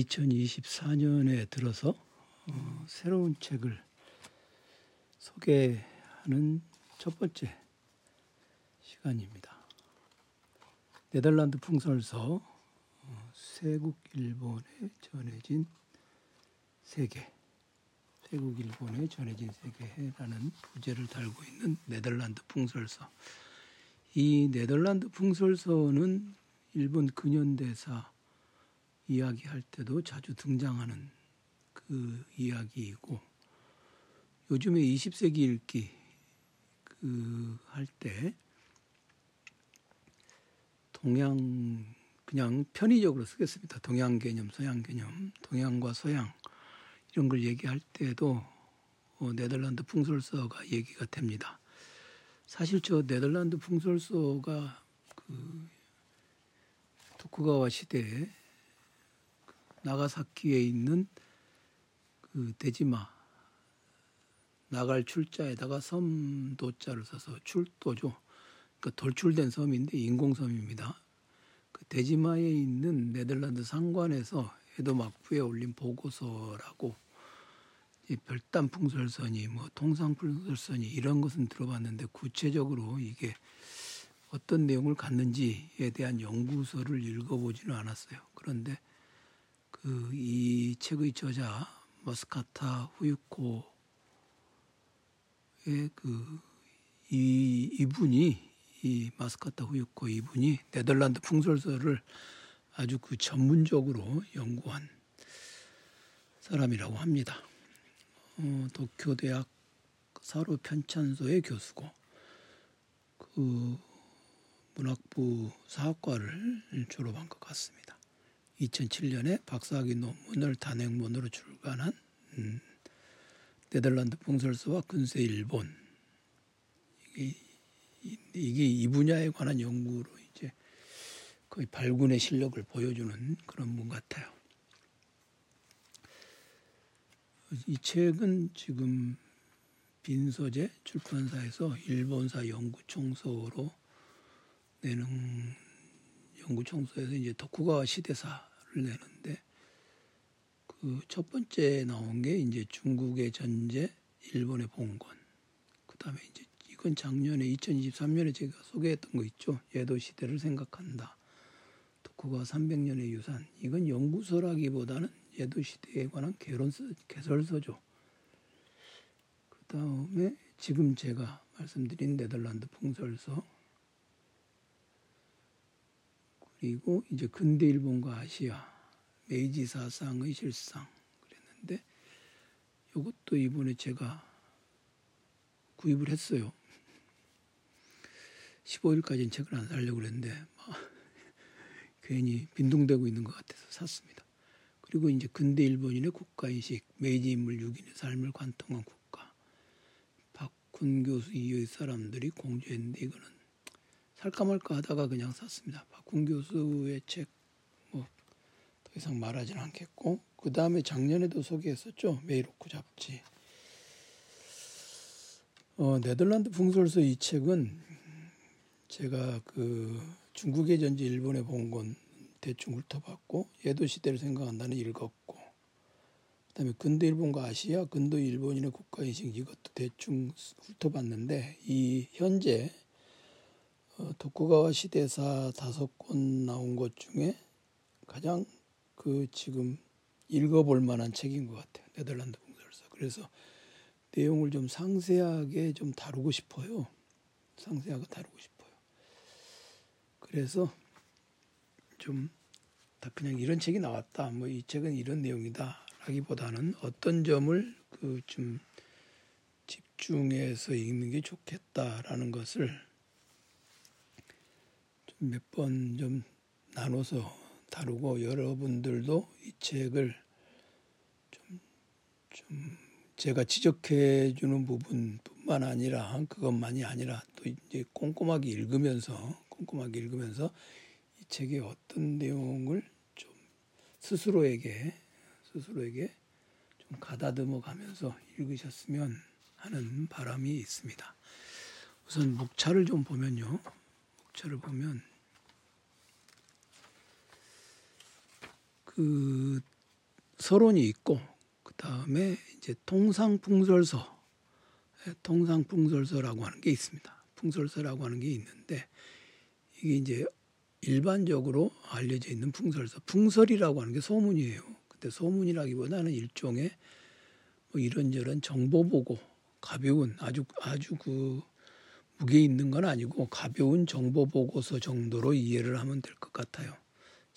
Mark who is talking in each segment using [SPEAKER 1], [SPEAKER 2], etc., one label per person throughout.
[SPEAKER 1] 2024년에 들어서 어, 새로운 책을 소개하는 첫 번째 시간입니다. 네덜란드 풍설서 어, 세국 일본에 전해진 세계 세국 일본에 전해진 세계라는 부제를 달고 있는 네덜란드 풍설서 이 네덜란드 풍설서는 일본 근현대사 이야기할 때도 자주 등장하는 그 이야기이고 요즘에 20세기 읽기 그 할 때 동양 그냥 편의적으로 쓰겠습니다. 동양 개념, 서양 개념, 동양과 서양 이런 걸 얘기할 때도 어, 네덜란드 풍설서가 얘기가 됩니다. 사실 저 네덜란드 풍설서가 그 토쿠가와 시대에 나가사키에 있는 그 대지마 나갈 출자에다가 섬도자를 써서 출도죠. 그러니까 돌출된 섬인데 인공섬입니다. 그 대지마에 있는 네덜란드 상관에서 해도 막부에 올린 보고서라고 별단 풍설선이 뭐 통상 풍설선이 이런 것은 들어봤는데 구체적으로 이게 어떤 내용을 갖는지에 대한 연구서를 읽어보지는 않았어요. 그런데 그 이 책의 저자 머스카타 후유코의 그 이, 이분이 이 마스카타 후유코 이분이 네덜란드 풍설서를 아주 그 전문적으로 연구한 사람이라고 합니다. 어, 도쿄 대학 사로 편찬소의 교수고 그 문학부 사학과를 졸업한 것 같습니다. 2007년에 박사학위 논문을 단행본으로 출간한 음, 네덜란드 풍설서와 근세 일본 이게, 이게 이 분야에 관한 연구로 이제 거의 발군의 실력을 보여주는 그런 분 같아요. 이 책은 지금 빈서재 출판사에서 일본사 연구총서로 내는 연구총서에서 이제 도쿠가와 시대사를 내는데 그 첫 번째 나온 게 이제 중국의 전제, 일본의 봉건. 그다음에 이제 이건 작년에 2023년에 제가 소개했던 거 있죠. 예도 시대를 생각한다. 도쿠가 300년의 유산. 이건 연구서라기보다는 예도 시대에 관한 개론서, 개설서죠. 그 다음에 지금 제가 말씀드린 네덜란드 풍설서 그리고 이제 근대 일본과 아시아 메이지 사상의 실상 그랬는데 이것도 이번에 제가 구입을 했어요. 15일까지는 책을 안 사려고 그랬는데 괜히 빈둥대고 있는 것 같아서 샀습니다. 그리고 이제 근대 일본인의 국가인식, 메이지 인물 6인의 삶을 관통한 국가. 박훈 교수 이후의 사람들이 공저했는데 이거는 살까 말까 하다가 그냥 샀습니다. 박훈 교수의 책 뭐 더 이상 말하지는 않겠고 그 다음에 작년에도 소개했었죠. 메이로쿠 잡지. 어, 네덜란드 풍설서 이 책은 제가 그 중국의 전지 일본의 본건 대충 훑어봤고 예도 시대를 생각한다는 읽었고 그다음에 근대 일본과 아시아 근대 일본인의 국가 인식 이것도 대충 훑어봤는데 이 현재 어, 도쿠가와 시대사 다섯 권 나온 것 중에 가장 그 지금 읽어볼 만한 책인 것 같아요. 네덜란드 공설서 그래서 내용을 좀 상세하게 좀 다루고 싶어요. 상세하게 다루고 싶어요. 그래서 좀 그냥 이런 책이 나왔다. 뭐 이 책은 이런 내용이다라기보다는 어떤 점을 그 좀 집중해서 읽는 게 좋겠다라는 것을 좀 몇 번 좀 나눠서 다루고 여러분들도 이 책을 좀, 좀 제가 지적해 주는 부분뿐만 아니라 그것만이 아니라 또 이제 꼼꼼하게 읽으면서 꼼꼼하게 읽으면서 이 책의 어떤 내용을 좀 스스로에게 스스로에게 좀 가다듬어 가면서 읽으셨으면 하는 바람이 있습니다. 우선 목차를 좀 보면요. 목차를 보면 그 서론이 있고 그 다음에 이제 통상풍설서, 예, 통상풍설서라고 하는 게 있습니다. 풍설서라고 하는 게 있는데 이게 이제 일반적으로 알려져 있는 풍설서, 풍설이라고 하는 게 소문이에요. 근데 소문이라기보다는 일종의 뭐 이런저런 정보 보고 가벼운 아주 아주 그 무게 있는 건 아니고 가벼운 정보 보고서 정도로 이해를 하면 될 것 같아요.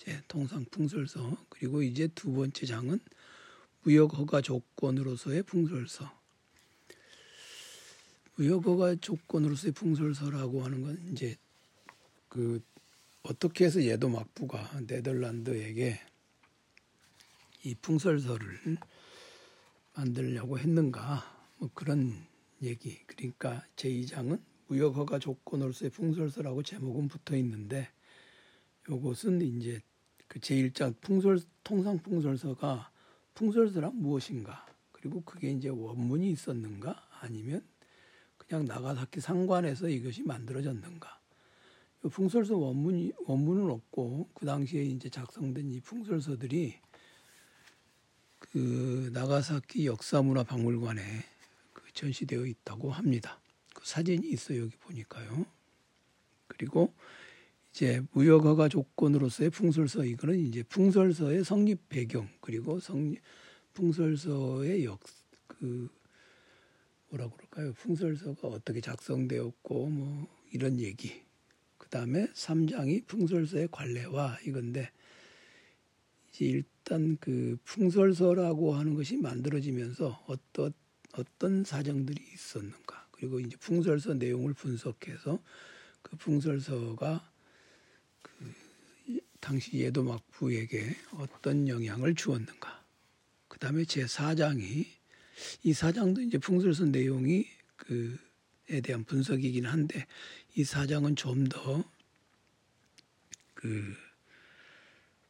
[SPEAKER 1] 이제 통상 풍설서 그리고 이제 두 번째 장은 무역 허가 조건으로서의 풍설서. 무역 허가 조건으로서의 풍설서라고 하는 건 이제 그 어떻게 해서 예도 막부가 네덜란드에게 이 풍설서를 만들려고 했는가 뭐 그런 얘기 그러니까 제2장은 무역허가 조건으로서의 풍설서라고 제목은 붙어 있는데 요것은 이제 그 제1장 풍설 통상 풍설서가 풍설서란 무엇인가? 그리고 그게 이제 원문이 있었는가? 아니면 그냥 나가사키 상관에서 이것이 만들어졌는가? 풍설서 원문이 원문은 없고 그 당시에 이제 작성된 이 풍설서들이 그 나가사키 역사문화박물관에 그 전시되어 있다고 합니다. 그 사진이 있어 여기 보니까요. 그리고 이제 무역허가 조건으로서의 풍설서 이거는 이제 풍설서의 성립 배경 그리고 성립 풍설서의 역 그 뭐라 그럴까요? 풍설서가 어떻게 작성되었고 뭐 이런 얘기. 그다음에 3장이 풍설서의 관례와 이건데 이제 일단 그 풍설서라고 하는 것이 만들어지면서 어떤 어떤 사정들이 있었는가 그리고 이제 풍설서 내용을 분석해서 그 풍설서가 그 당시 예도 막부에게 어떤 영향을 주었는가. 그 다음에 제 4장이 이 4장도 이제 풍설서 내용이 그에 대한 분석이긴 한데 이 4장은 좀더그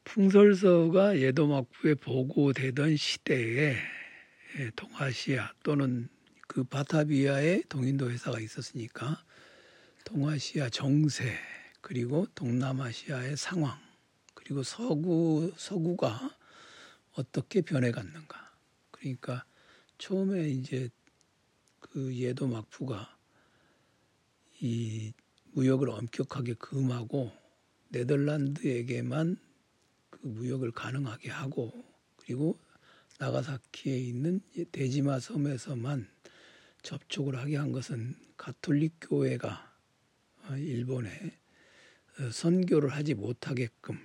[SPEAKER 1] 풍설서가 예도 막부에 보고되던 시대에 예, 동아시아 또는 그 바타비아에 동인도 회사가 있었으니까 동아시아 정세 그리고 동남아시아의 상황 그리고 서구 서구가 어떻게 변해갔는가. 그러니까 처음에 이제 그 예도 막부가 이 무역을 엄격하게 금하고 네덜란드에게만 그 무역을 가능하게 하고 그리고 나가사키에 있는 대지마 섬에서만 접촉을 하게 한 것은 가톨릭 교회가 어, 일본에 어, 선교를 하지 못하게끔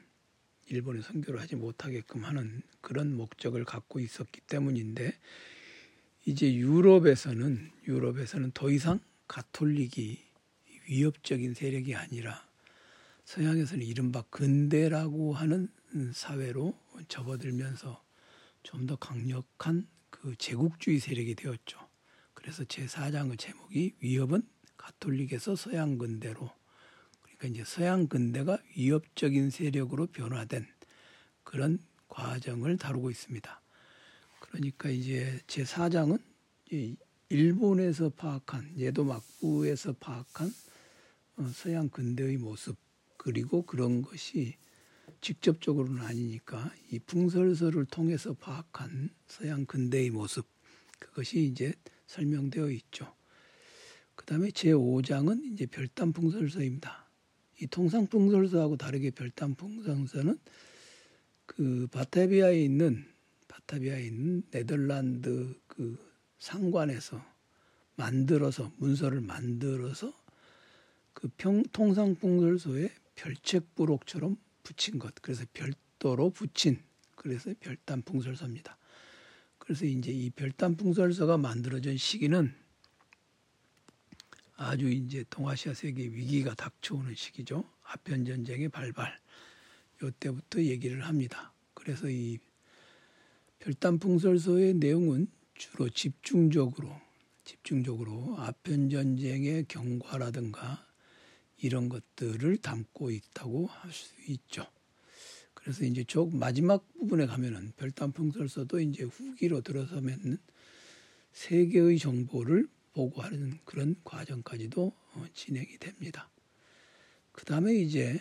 [SPEAKER 1] 일본에 선교를 하지 못하게끔 하는 그런 목적을 갖고 있었기 때문인데 이제 유럽에서는 유럽에서는 더 이상 가톨릭이 위협적인 세력이 아니라 서양에서는 이른바 근대라고 하는 사회로 접어들면서 좀 더 강력한 그 제국주의 세력이 되었죠. 그래서 제 4장의 제목이 위협은 가톨릭에서 서양 근대로 그러니까 이제 서양 근대가 위협적인 세력으로 변화된 그런 과정을 다루고 있습니다. 그러니까 이제 제 4장은 일본에서 파악한 예도 막부에서 파악한 어, 서양 근대의 모습 그리고 그런 것이 직접적으로는 아니니까 이 풍설서를 통해서 파악한 서양 근대의 모습 그것이 이제 설명되어 있죠. 그 다음에 제5장은 이제 별단 풍설서입니다. 이 통상 풍설서하고 다르게 별단 풍설서는 그 바타비아에 있는 바타비아에 있는 네덜란드 그 상관에서 만들어서 문서를 만들어서 그 평, 통상 풍설소에 별책 부록처럼 붙인 것. 그래서 별도로 붙인 그래서 별단 풍설서입니다. 그래서 이제 이 별단 풍설서가 만들어진 시기는 아주 이제 동아시아 세계 위기가 닥쳐오는 시기죠. 아편 전쟁의 발발. 요때부터 얘기를 합니다. 그래서 이 별단 풍설서의 내용은 주로 집중적으로 집중적으로 아편 전쟁의 경과라든가 이런 것들을 담고 있다고 할 수 있죠. 그래서 이제 저 마지막 부분에 가면은 별단 풍설서도 이제 후기로 들어서면 세계의 정보를 보고하는 그런 과정까지도 어, 진행이 됩니다. 그 다음에 이제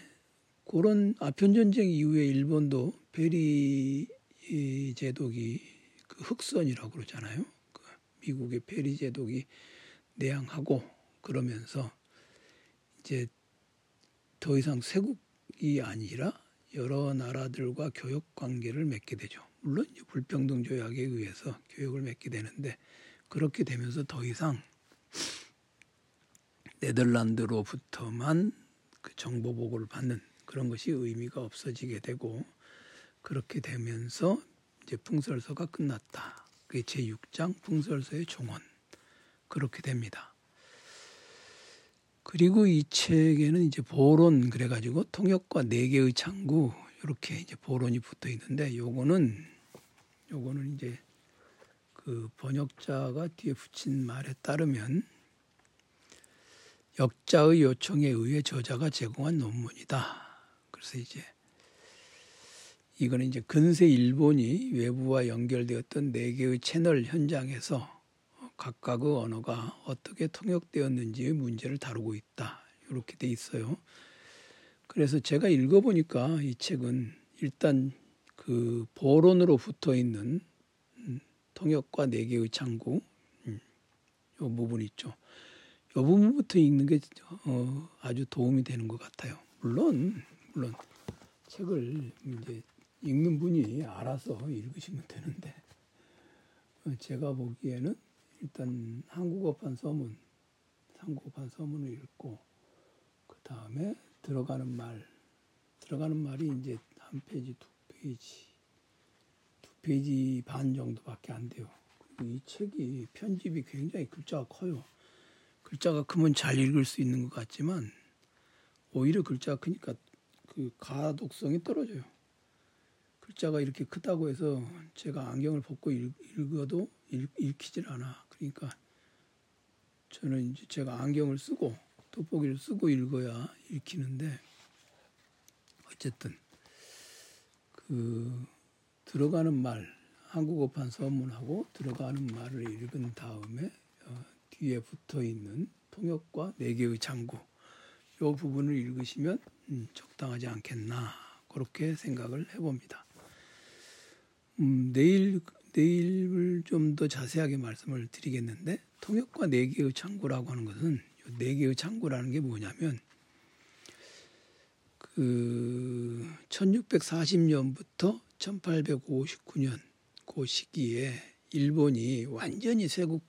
[SPEAKER 1] 그런 아편 전쟁 이후에 일본도 페리 제독이 그 흑선이라고 그러잖아요. 그 미국의 페리 제독이 내양하고 그러면서 이제 더 이상 세국이 아니라 여러 나라들과 교역 관계를 맺게 되죠. 물론 불평등 조약에 의해서 교역을 맺게 되는데 그렇게 되면서 더 이상 네덜란드로부터만 그 정보 보고를 받는 그런 것이 의미가 없어지게 되고 그렇게 되면서 이제 풍설서가 끝났다. 그게 제6장 풍설서의 종언. 그렇게 됩니다. 그리고 이 책에는 이제 보론 그래가지고 통역과 네 개의 창구 이렇게 이제 보론이 붙어 있는데 요거는 요거는 이제 그 번역자가 뒤에 붙인 말에 따르면 역자의 요청에 의해 저자가 제공한 논문이다. 그래서 이제 이거는 이제 근세 일본이 외부와 연결되었던 네 개의 채널 현장에서 각각의 언어가 어떻게 통역되었는지의 문제를 다루고 있다. 이렇게 돼 있어요. 그래서 제가 읽어보니까 이 책은 일단 그 보론으로 붙어 있는 음, 통역과 네 개의 창구 음, 요 부분 있죠. 이 부분부터 읽는 게 어, 아주 도움이 되는 것 같아요. 물론 물론 책을 이제 읽는 분이 알아서 읽으시면 되는데 어, 제가 보기에는 일단 한국어판 서문, 한국어판 서문을 읽고 그 다음에 들어가는 말, 들어가는 말이 이제 한 페이지, 두 페이지, 두 페이지 반 정도밖에 안 돼요. 그리고 이 책이 편집이 굉장히 글자가 커요. 글자가 크면 잘 읽을 수 있는 것 같지만 오히려 글자가 크니까 그 가독성이 떨어져요. 글자가 이렇게 크다고 해서 제가 안경을 벗고 읽, 어도 읽 히질 않아. 그러니까 저는 이제 제가 안경을 쓰고 돋보기를 쓰고 읽어야 읽히는데 어쨌든 그 들어가는 말 한국어판 서문하고 들어가는 말을 읽은 다음에 어, 뒤에 붙어 있는 통역과 네 개의 장구 이 부분을 읽으시면 음, 적당하지 않겠나 그렇게 생각을 해봅니다. 음, 내일 내일을 좀 더 자세하게 말씀을 드리겠는데 통역과 네 개의 창구라고 하는 것은 네 개의 창구라는 게 뭐냐면 그 1640년부터 1859년 그 시기에 일본이 완전히 세국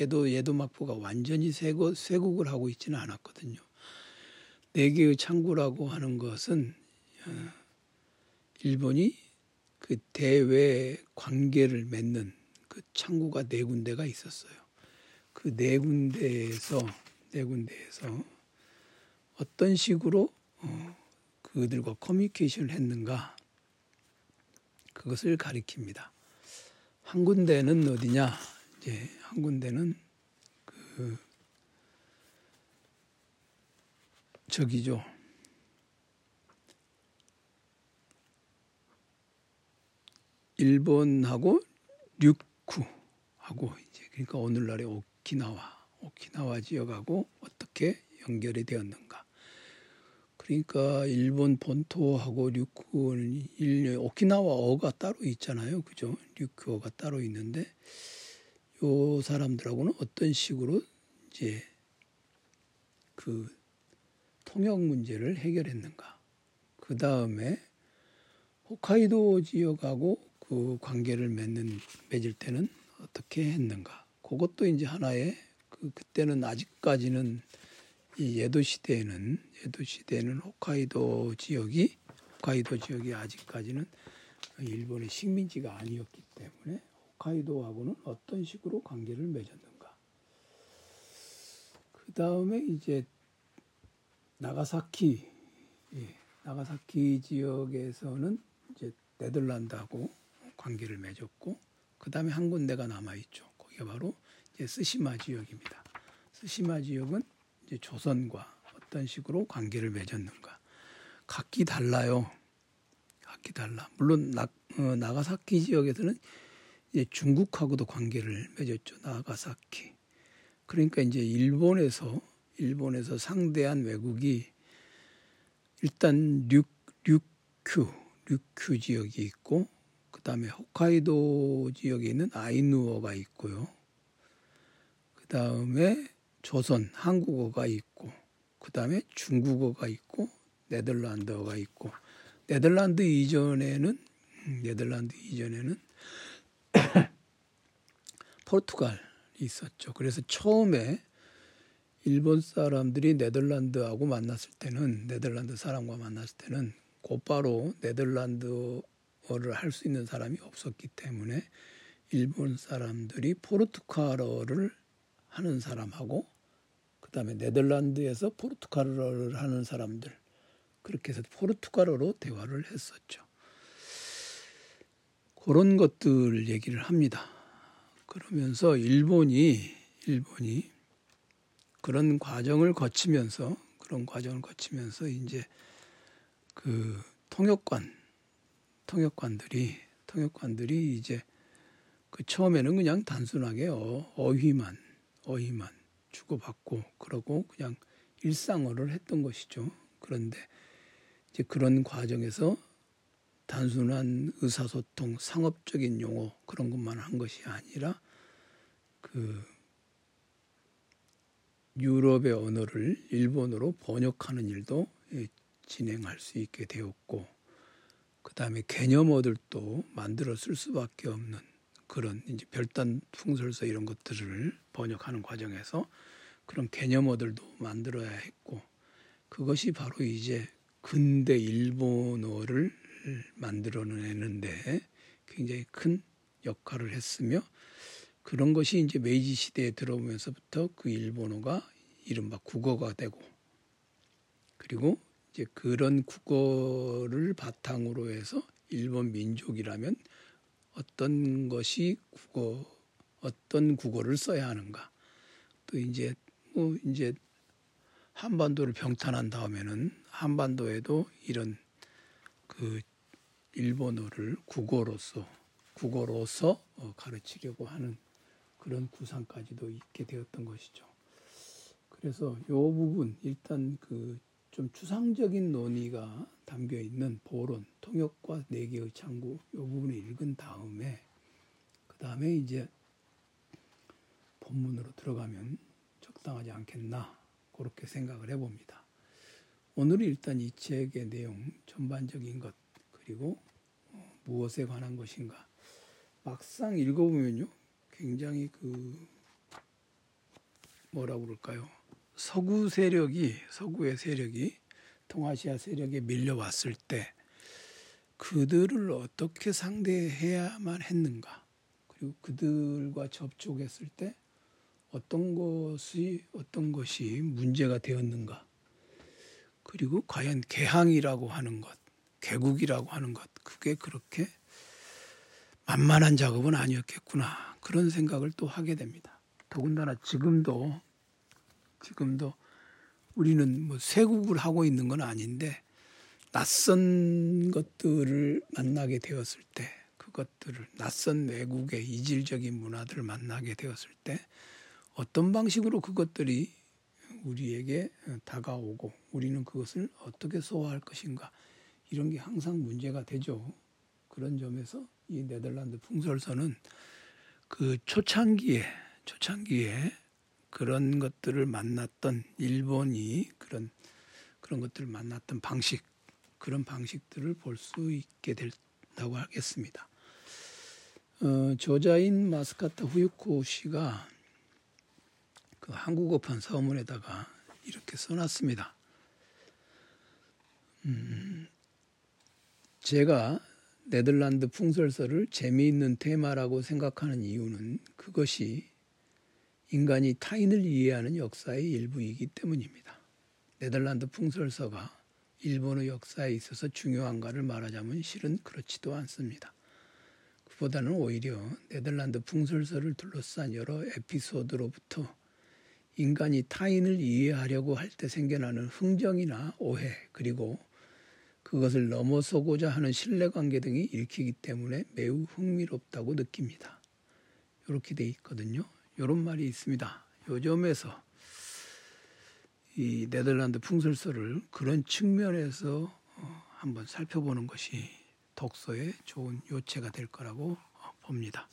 [SPEAKER 1] 예도 예도막부가 완전히 세고, 쇄국을 하고 있지는 않았거든요. 네 개의 창구라고 하는 것은 어, 일본이 그 대외 관계를 맺는 그 창구가 네 군데가 있었어요. 그 네 군데에서 네 군데에서 어떤 식으로 어, 그들과 커뮤니케이션을 했는가 그것을 가리킵니다. 한 군데는 어디냐? 이제 한 군데는 그 저기죠. 일본하고 류쿠하고 이제 그러니까 오늘날의 오키나와 오키나와 지역하고 어떻게 연결이 되었는가. 그러니까 일본 본토하고 류쿠는 일 오키나와어가 따로 있잖아요. 그죠? 류쿠어가 따로 있는데 요 사람들하고는 어떤 식으로 이제 그 통역 문제를 해결했는가. 그 다음에 홋카이도 지역하고 그 관계를 맺는 맺을 때는 어떻게 했는가. 그것도 이제 하나의 그 그때는 아직까지는 이 예도 시대에는 예도 시대에는 홋카이도 지역이 홋카이도 지역이 아직까지는 일본의 식민지가 아니었기 때문에 홋카이도하고는 어떤 식으로 관계를 맺었는가. 그 다음에 이제 나가사키 예, 나가사키 지역에서는 이제 네덜란드하고 관계를 맺었고 그 다음에 한 군데가 남아 있죠. 거기가 바로 이제 스시마 지역입니다. 스시마 지역은 이제 조선과 어떤 식으로 관계를 맺었는가 각기 달라요. 각기 달라. 물론 나, 어, 나가사키 지역에서는 이제 중국하고도 관계를 맺었죠. 나가사키. 그러니까 이제 일본에서 일본에서 상대한 외국이 일단 류, 류큐 류큐 지역이 있고 그다음에 홋카이도 지역에 있는 아이누어가 있고요. 그다음에 조선 한국어가 있고 그다음에 중국어가 있고 네덜란드어가 있고 네덜란드 이전에는 네덜란드 이전에는 포르투갈이 있었죠. 그래서 처음에 일본 사람들이 네덜란드하고 만났을 때는 네덜란드 사람과 만났을 때는 곧바로 네덜란드 어를 할 수 있는 사람이 없었기 때문에 일본 사람들이 포르투갈어를 하는 사람하고 그다음에 네덜란드에서 포르투갈어를 하는 사람들 그렇게 해서 포르투갈어로 대화를 했었죠. 그런 것들 얘기를 합니다. 그러면서 일본이 일본이 그런 과정을 거치면서 그런 과정을 거치면서 이제 그 통역관 통역관들이 통역관들이 이제 그 처음에는 그냥 단순하게 어, 어휘만 어휘만 주고받고 그러고 그냥 일상어를 했던 것이죠. 그런데 이제 그런 과정에서 단순한 의사소통, 상업적인 용어 그런 것만 한 것이 아니라 그 유럽의 언어를 일본어로 번역하는 일도 예, 진행할 수 있게 되었고 그 다음에 개념어들 도 만들어 쓸 수밖에 없는 그런 이제 별단 풍설서 이런 것들을 번역하는 과정에서 그런 개념어들도 만들어야 했고 그것이 바로 이제 근대 일본어를 만들어내는데 굉장히 큰 역할을 했으며 그런 것이 이제 메이지 시대에 들어오면서부터 그 일본어가 이른바 국어가 되고 그리고 이제 그런 국어를 바탕으로 해서 일본 민족이라면 어떤 것이 국어 어떤 국어를 써야 하는가 또 이제 뭐 이제 한반도를 병탄한 다음에는 한반도에도 이런 그 일본어를 국어로서 국어로서 어, 가르치려고 하는 그런 구상까지도 있게 되었던 것이죠. 그래서 이 부분 일단 그 좀 추상적인 논의가 담겨 있는 보론, 통역과 네 개의 창구 이 부분을 읽은 다음에 그 다음에 이제 본문으로 들어가면 적당하지 않겠나 그렇게 생각을 해봅니다. 오늘은 일단 이 책의 내용 전반적인 것 그리고 어, 무엇에 관한 것인가 막상 읽어보면요 굉장히 그 뭐라고 그럴까요? 서구 세력이 서구의 세력이 동아시아 세력에 밀려왔을 때 그들을 어떻게 상대해야만 했는가? 그리고 그들과 접촉했을 때 어떤 것이 어떤 것이 문제가 되었는가? 그리고 과연 개항이라고 하는 것, 개국이라고 하는 것, 그게 그렇게 만만한 작업은 아니었겠구나. 그런 생각을 또 하게 됩니다. 더군다나 지금도 지금도 우리는 뭐 세국을 하고 있는 건 아닌데 낯선 것들을 만나게 되었을 때 그것들을 낯선 외국의 이질적인 문화들을 만나게 되었을 때 어떤 방식으로 그것들이 우리에게 다가오고 우리는 그것을 어떻게 소화할 것인가 이런 게 항상 문제가 되죠. 그런 점에서 이 네덜란드 풍설서는 그 초창기에 초창기에 그런 것들을 만났던 일본이 그런 그런 것들을 만났던 방식 그런 방식들을 볼 수 있게 된다고 하겠습니다. 어, 저자인 마스카타 후유코 씨가 그 한국어판 서문에다가 이렇게 써놨습니다. 음, 제가 네덜란드 풍설설을 재미있는 테마라고 생각하는 이유는 그것이 인간이 타인을 이해하는 역사의 일부이기 때문입니다. 네덜란드 풍설서가 일본의 역사에 있어서 중요한가를 말하자면 실은 그렇지도 않습니다. 그보다는 오히려 네덜란드 풍설서를 둘러싼 여러 에피소드로부터 인간이 타인을 이해하려고 할 때 생겨나는 흥정이나 오해 그리고 그것을 넘어서고자 하는 신뢰관계 등이 읽히기 때문에 매우 흥미롭다고 느낍니다. 이렇게 돼 있거든요. 이런 말이 있습니다. 요점에서 이 네덜란드 풍설서를 그런 측면에서 어, 한번 살펴보는 것이 독서에 좋은 요체가 될 거라고 봅니다.